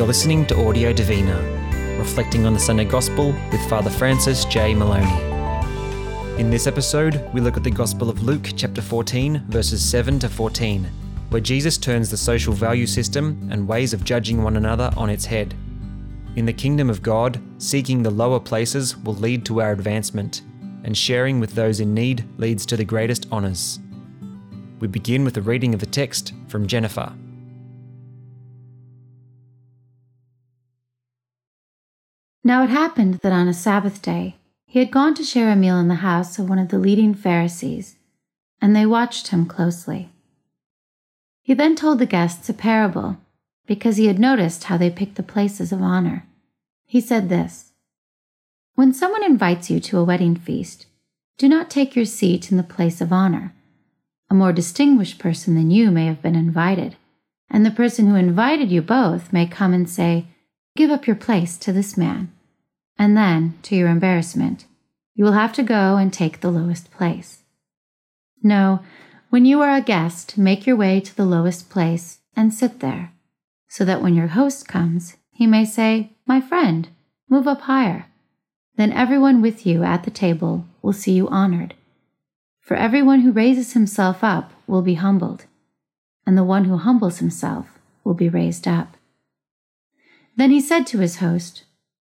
You're listening to Audio Divina, reflecting on the Sunday Gospel with Father Francis J. Moloney. In this episode, we look at the Gospel of Luke, chapter 14, verses 7 to 14, where Jesus turns the social value system and ways of judging one another on its head. In the kingdom of God, seeking the lower places will lead to our advancement, and sharing with those in need leads to the greatest honours. We begin with a reading of the text from Jennifer. Now it happened that on a Sabbath day he had gone to share a meal in the house of one of the leading Pharisees, and they watched him closely. He then told the guests a parable, because he had noticed how they picked the places of honor. He said this When someone invites you to a wedding feast, do not take your seat in the place of honor. A more distinguished person than you may have been invited, and the person who invited you both may come and say, Give up your place to this man. And then, to your embarrassment, you will have to go and take the lowest place. No, when you are a guest, make your way to the lowest place and sit there, so that when your host comes, he may say, My friend, move up higher. Then everyone with you at the table will see you honored. For everyone who raises himself up will be humbled, and the one who humbles himself will be raised up. Then he said to his host,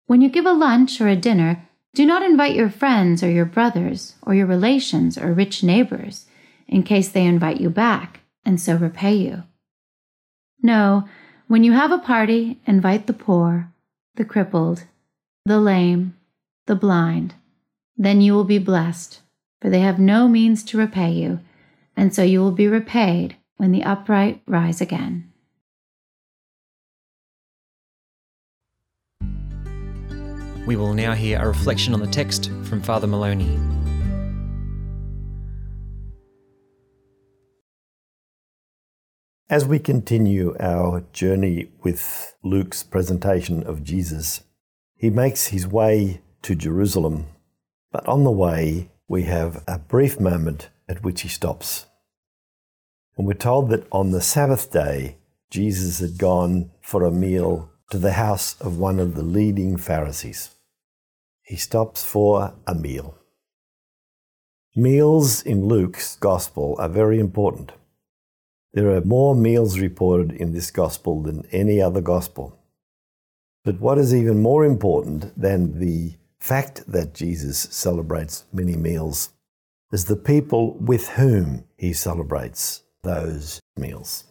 When you give a lunch or a dinner, do not invite your friends or your brothers or your relations or rich neighbors, in case they invite you back and so repay you. No, when you have a party, invite the poor, the crippled, the lame, the blind. Then you will be blessed, for they have no means to repay you, and so you will be repaid when the upright rise again. We will now hear a reflection on the text from Father Moloney. As we continue our journey with Luke's presentation of Jesus, he makes his way to Jerusalem, but on the way we have a brief moment at which he stops. And we're told that on the Sabbath day, Jesus had gone for a meal to the house of one of the leading Pharisees. He stops for a meal. Meals in Luke's Gospel are very important. There are more meals reported in this Gospel than any other Gospel. But what is even more important than the fact that Jesus celebrates many meals is the people with whom he celebrates those meals.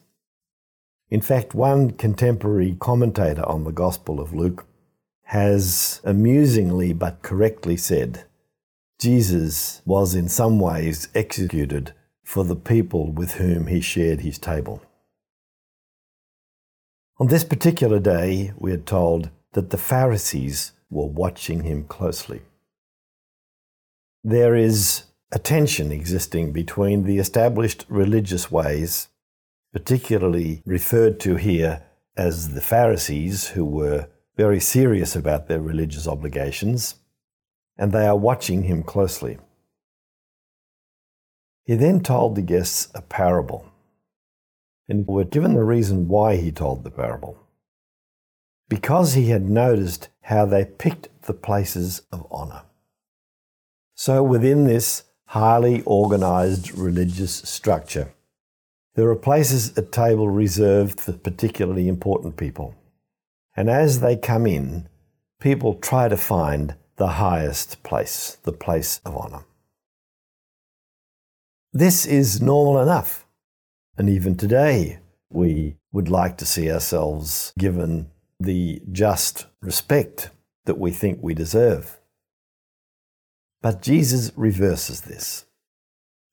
In fact, one contemporary commentator on the Gospel of Luke has amusingly but correctly said Jesus was in some ways executed for the people with whom he shared his table. On this particular day, we are told that the Pharisees were watching him closely. There is a tension existing between the established religious ways particularly referred to here as the Pharisees, who were very serious about their religious obligations, and they are watching him closely. He then told the guests a parable, and were given the reason why he told the parable. Because he had noticed how they picked the places of honour. So, within this highly organised religious structure, there are places at table reserved for particularly important people. And as they come in, people try to find the highest place, the place of honour. This is normal enough. And even today, we would like to see ourselves given the just respect that we think we deserve. But Jesus reverses this.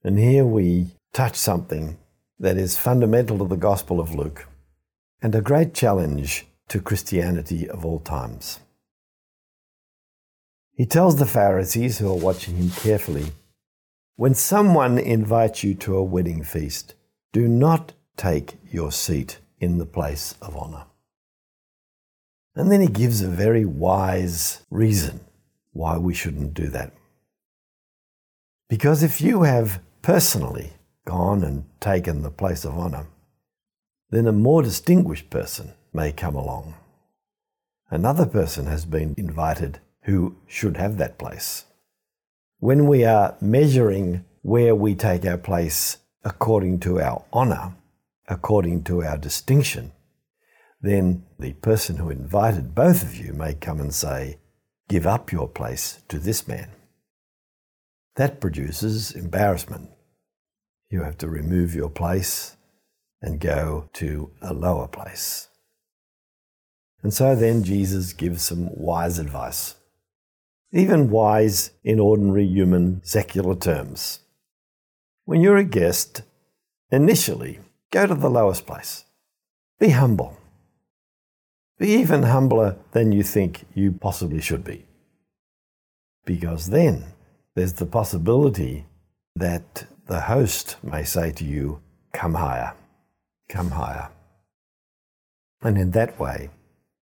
And here we touch something that is fundamental to the Gospel of Luke and a great challenge to Christianity of all times. He tells the Pharisees who are watching him carefully when someone invites you to a wedding feast, do not take your seat in the place of honour. And then he gives a very wise reason why we shouldn't do that. Because if you have personally gone and taken the place of honour, then a more distinguished person may come along. another person has been invited who should have that place. When we are measuring where we take our place according to our honour, according to our distinction, then the person who invited both of you may come and say, Give up your place to this man. That produces embarrassment. You have to remove your place and go to a lower place. And so then Jesus gives some wise advice, even wise in ordinary human secular terms. When you're a guest, initially go to the lowest place. Be humble. Be even humbler than you think you possibly should be. Because then there's the possibility that the host may say to you, Come higher, come higher. And in that way,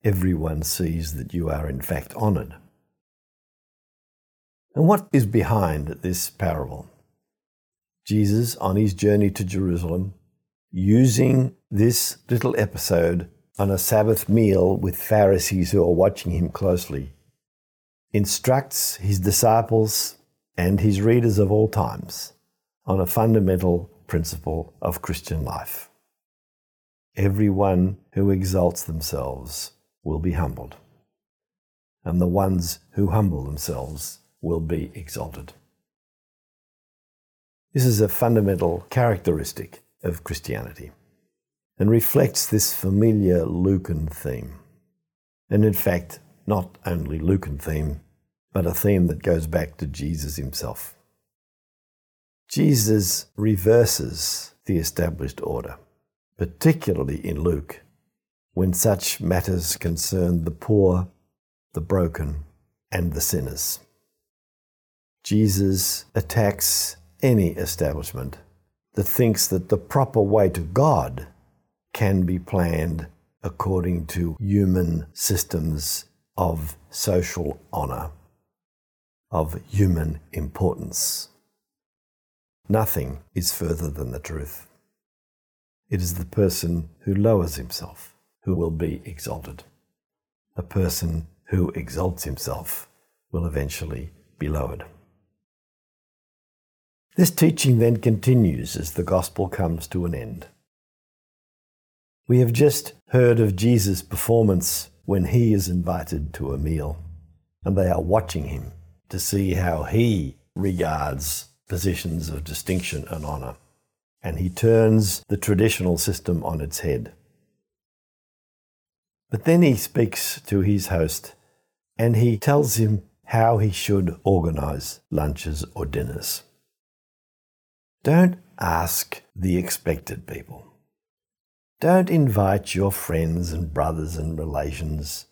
everyone sees that you are in fact honoured. And what is behind this parable? Jesus, on his journey to Jerusalem, using this little episode on a Sabbath meal with Pharisees who are watching him closely, instructs his disciples and his readers of all times on a fundamental principle of Christian life. Everyone who exalts themselves will be humbled, and the ones who humble themselves will be exalted. This is a fundamental characteristic of Christianity and reflects this familiar Lucan theme. And in fact, not only Lucan theme, but a theme that goes back to Jesus himself. Jesus reverses the established order, particularly in Luke, when such matters concern the poor, the broken, and the sinners. Jesus attacks any establishment that thinks that the proper way to God can be planned according to human systems of social honour, of human importance. Nothing is further than the truth. It is the person who lowers himself who will be exalted. A person who exalts himself will eventually be lowered. This teaching then continues as the gospel comes to an end. We have just heard of Jesus' performance when he is invited to a meal, and they are watching him to see how he regards positions of distinction and honour. And he turns the traditional system on its head. But then he speaks to his host and he tells him how he should organise lunches or dinners. Don't ask the expected people. Don't invite your friends and brothers and relations,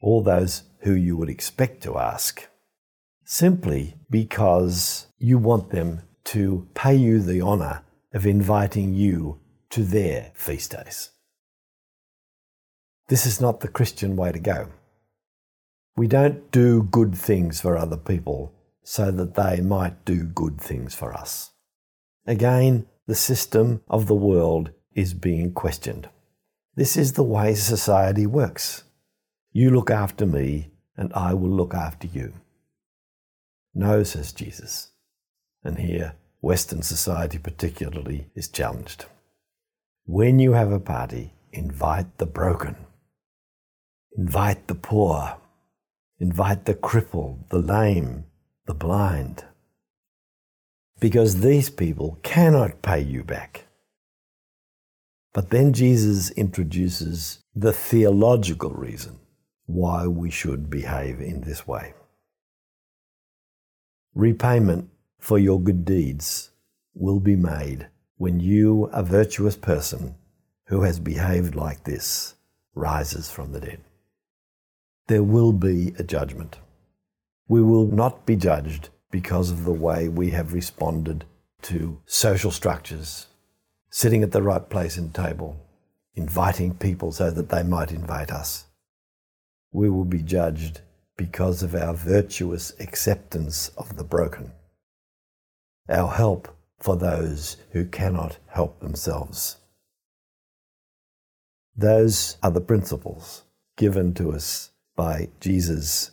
all those who you would expect to ask simply because you want them to pay you the honour of inviting you to their feast days. This is not the Christian way to go. We don't do good things for other people so that they might do good things for us. Again, the system of the world is being questioned. This is the way society works. You look after me, and I will look after you. No, says Jesus. And here, Western society particularly is challenged. When you have a party, invite the broken, invite the poor, invite the crippled, the lame, the blind. Because these people cannot pay you back. But then Jesus introduces the theological reason why we should behave in this way. Repayment for your good deeds will be made when you, a virtuous person who has behaved like this, rises from the dead. There will be a judgment. We will not be judged because of the way we have responded to social structures, sitting at the right place and table, inviting people so that they might invite us. We will be judged because of our virtuous acceptance of the broken, our help for those who cannot help themselves. Those are the principles given to us by Jesus,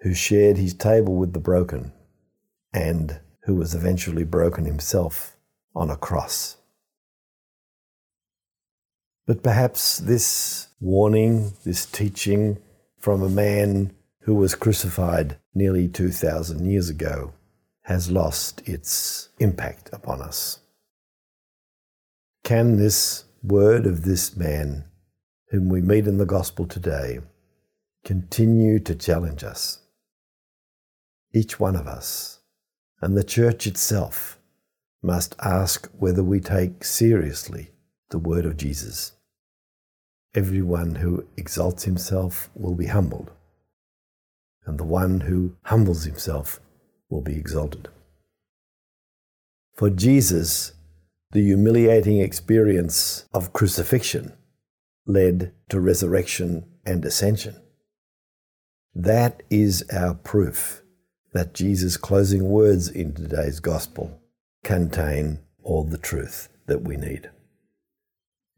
who shared his table with the broken and who was eventually broken himself on a cross. But perhaps this warning, this teaching from a man who was crucified nearly 2,000 years ago, has lost its impact upon us. Can this word of this man, whom we meet in the gospel today, continue to challenge us? Each one of us, and the church itself, must ask whether we take seriously the word of Jesus. Everyone who exalts himself will be humbled, and the one who humbles himself will be exalted. For Jesus, the humiliating experience of crucifixion led to resurrection and ascension. That is our proof that Jesus' closing words in today's gospel contain all the truth that we need.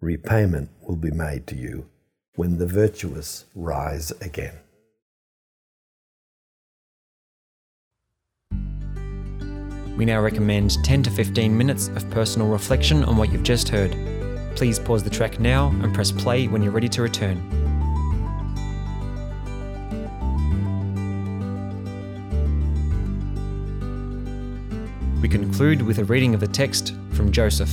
Repayment will be made to you when the virtuous rise again. We now recommend 10 to 15 minutes of personal reflection on what you've just heard. Please pause the track now and press play when you're ready to return. We conclude with a reading of the text from Joseph.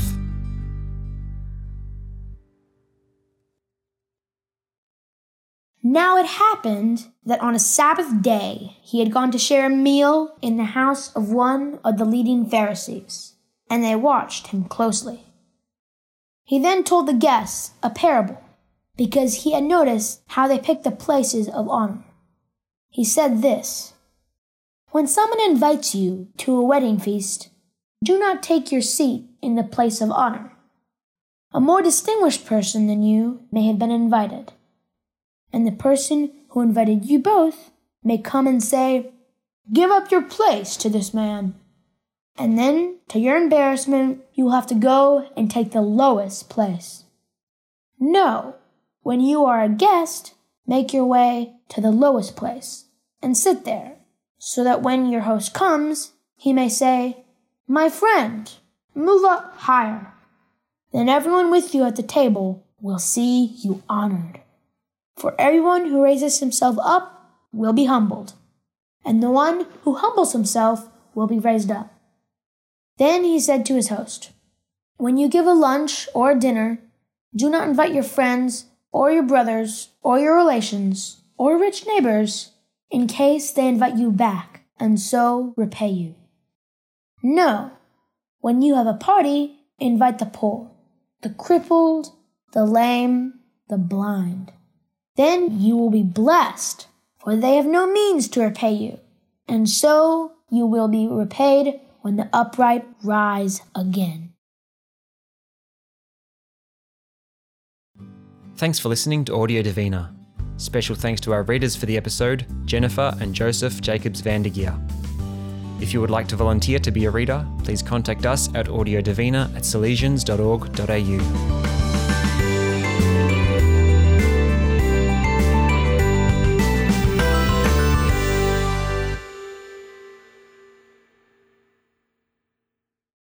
Now it happened that on a Sabbath day he had gone to share a meal in the house of one of the leading Pharisees, and they watched him closely. He then told the guests a parable, because he had noticed how they picked the places of honor. He said this When someone invites you to a wedding feast, do not take your seat in the place of honor. A more distinguished person than you may have been invited and the person who invited you both may come and say, Give up your place to this man. And then, to your embarrassment, you will have to go and take the lowest place. No, when you are a guest, make your way to the lowest place and sit there, so that when your host comes, he may say, My friend, move up higher. Then everyone with you at the table will see you honored. For everyone who raises himself up will be humbled, and the one who humbles himself will be raised up. Then he said to his host, When you give a lunch or a dinner, do not invite your friends or your brothers or your relations or rich neighbors in case they invite you back and so repay you. No, when you have a party, invite the poor, the crippled, the lame, the blind then you will be blessed, for they have no means to repay you. And so you will be repaid when the upright rise again. Thanks for listening to Audio Divina. Special thanks to our readers for the episode, Jennifer and Joseph Jacobs Vandergeer. If you would like to volunteer to be a reader, please contact us at audiodivina at salesians.org.au.